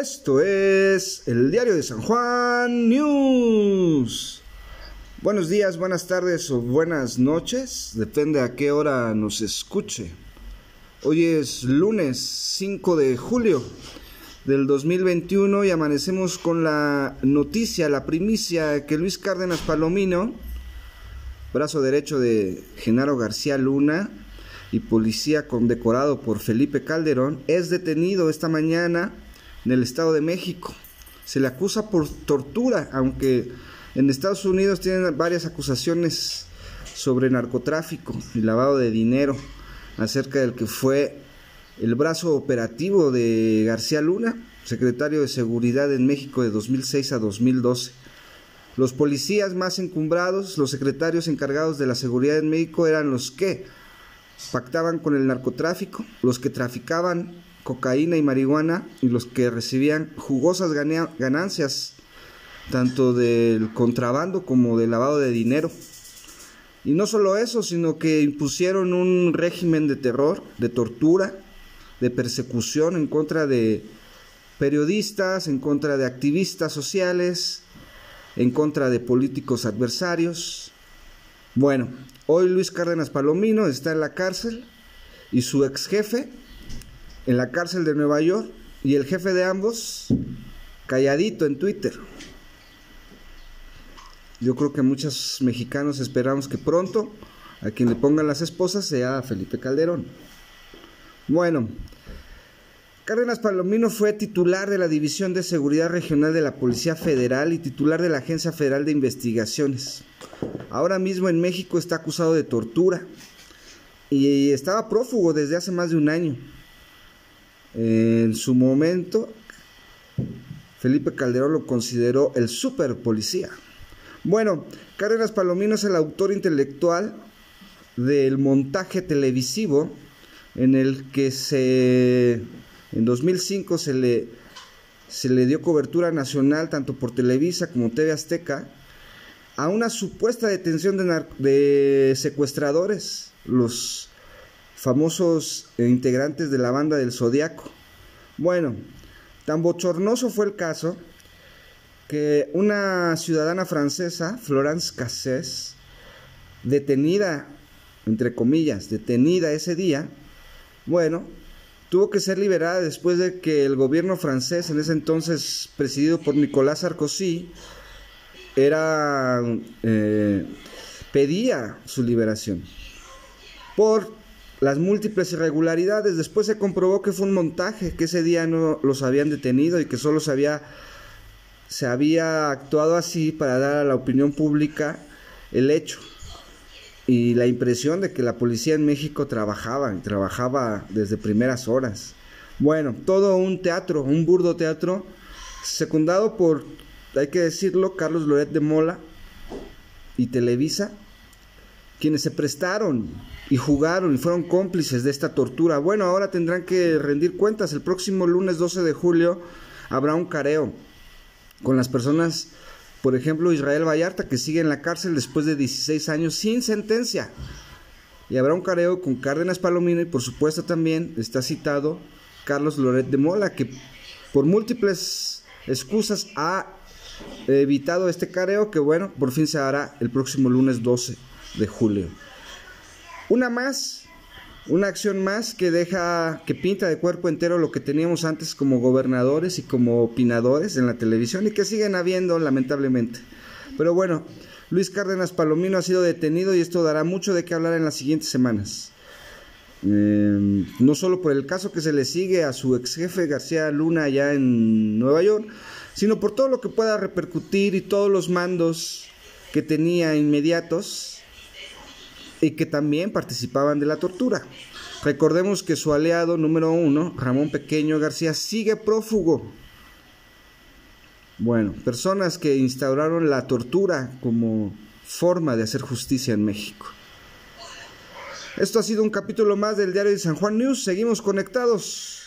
Esto es el diario de San Juan News. Buenos días, buenas tardes o buenas noches, depende a qué hora nos escuche. Hoy es lunes 5 de julio del 2021 y amanecemos con la noticia, la primicia que Luis Cárdenas Palomino, brazo derecho de Genaro García Luna y policía condecorado por Felipe Calderón, es detenido esta mañana en el Estado de México. Se le acusa por tortura, aunque en Estados Unidos tienen varias acusaciones sobre narcotráfico y lavado de dinero acerca del que fue el brazo operativo de García Luna, secretario de Seguridad en México de 2006 a 2012. Los policías más encumbrados, los secretarios encargados de la seguridad en México eran los que pactaban con el narcotráfico, los que traficaban cocaína y marihuana y los que recibían jugosas ganancias tanto del contrabando como del lavado de dinero. Y no solo eso, sino que impusieron un régimen de terror, de tortura, de persecución en contra de periodistas, en contra de activistas sociales, en contra de políticos adversarios. Bueno, hoy Luis Cárdenas Palomino está en la cárcel y su ex jefe en la cárcel de Nueva York y el jefe de ambos calladito en Twitter. Yo creo que muchos mexicanos esperamos que pronto a quien le pongan las esposas sea Felipe Calderón. Bueno, Cárdenas Palomino fue titular de la División de Seguridad Regional de la Policía Federal y titular de la Agencia Federal de Investigaciones. Ahora mismo en México está acusado de tortura y estaba prófugo desde hace más de un año. En su momento, Felipe Calderón lo consideró el super policía. Bueno, Cárdenas Palomino es el autor intelectual del montaje televisivo en el que se en 2005 se le se le dio cobertura nacional tanto por Televisa como TV Azteca a una supuesta detención de, de secuestradores, los famosos integrantes de la banda del Zodiaco. Bueno, tan bochornoso fue el caso que una ciudadana francesa, Florence Cassés, detenida, entre comillas, detenida ese día, bueno, tuvo que ser liberada después de que el gobierno francés, en ese entonces presidido por Nicolás Sarkozy, era eh, pedía su liberación por las múltiples irregularidades. Después se comprobó que fue un montaje, que ese día no los habían detenido y que solo se había, se había actuado así para dar a la opinión pública el hecho y la impresión de que la policía en México trabajaba, trabajaba desde primeras horas. Bueno, todo un teatro, un burdo teatro, secundado por, hay que decirlo, Carlos Loret de Mola y Televisa, quienes se prestaron y jugaron y fueron cómplices de esta tortura. Bueno, ahora tendrán que rendir cuentas. El próximo lunes 12 de julio habrá un careo con las personas, por ejemplo, Israel Vallarta, que sigue en la cárcel después de 16 años sin sentencia. Y habrá un careo con Cárdenas Palomino y por supuesto también está citado Carlos Loret de Mola, que por múltiples excusas ha evitado este careo que bueno, por fin se hará el próximo lunes 12 de julio. Una más, una acción más que deja, que pinta de cuerpo entero lo que teníamos antes como gobernadores y como opinadores en la televisión y que siguen habiendo lamentablemente. Pero bueno, Luis Cárdenas Palomino ha sido detenido y esto dará mucho de qué hablar en las siguientes semanas. Em, no solo por el caso que se le sigue a su ex jefe García Luna allá en Nueva York, sino por todo lo que pueda repercutir y todos los mandos que tenía inmediatos y que también participaban de la tortura. Recordemos que su aliado número uno, Ramón Pequeño García, sigue prófugo. Bueno, personas que instauraron la tortura como forma de hacer justicia en México. Esto ha sido un capítulo más del diario de San Juan News. Seguimos conectados.